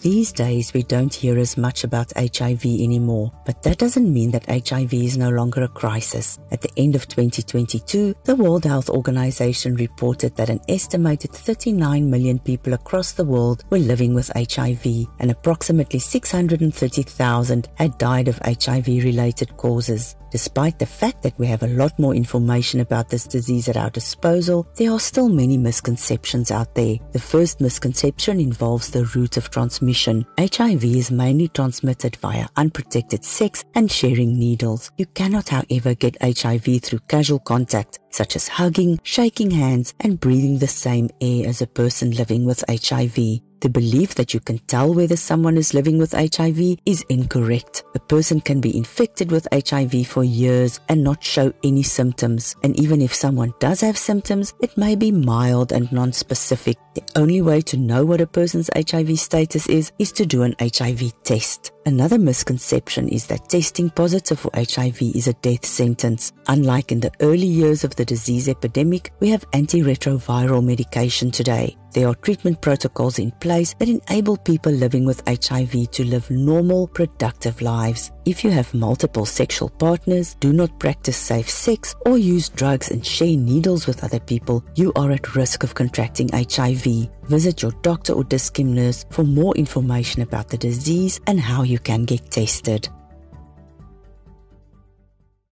These days, we don't hear as much about HIV anymore, but that doesn't mean that HIV is no longer a crisis. At the end of 2022, the World Health Organization reported that an estimated 39 million people across the world were living with HIV, and approximately 630,000 had died of HIV related causes. Despite the fact that we have a lot more information about this disease at our disposal, there are still many misconceptions out there. The first misconception involves the route of transmission. HIV is mainly transmitted via unprotected sex and sharing needles. You cannot, however, get HIV through casual contact, such as hugging, shaking hands, and breathing the same air as a person living with HIV. The belief that you can tell whether someone is living with HIV is incorrect. A person can be infected with HIV for years and not show any symptoms. And even if someone does have symptoms, it may be mild and non-specific. The only way to know what a person's HIV status is is to do an HIV test. Another misconception is that testing positive for HIV is a death sentence. Unlike in the early years of the disease epidemic, we have antiretroviral medication today. There are treatment protocols in place that enable people living with HIV to live normal, productive lives. If you have multiple sexual partners, do not practice safe sex, or use drugs and share needles with other people, you are at risk of contracting HIV. Visit your doctor or Dis-Chem nurse for more information about the disease and how you can get tested.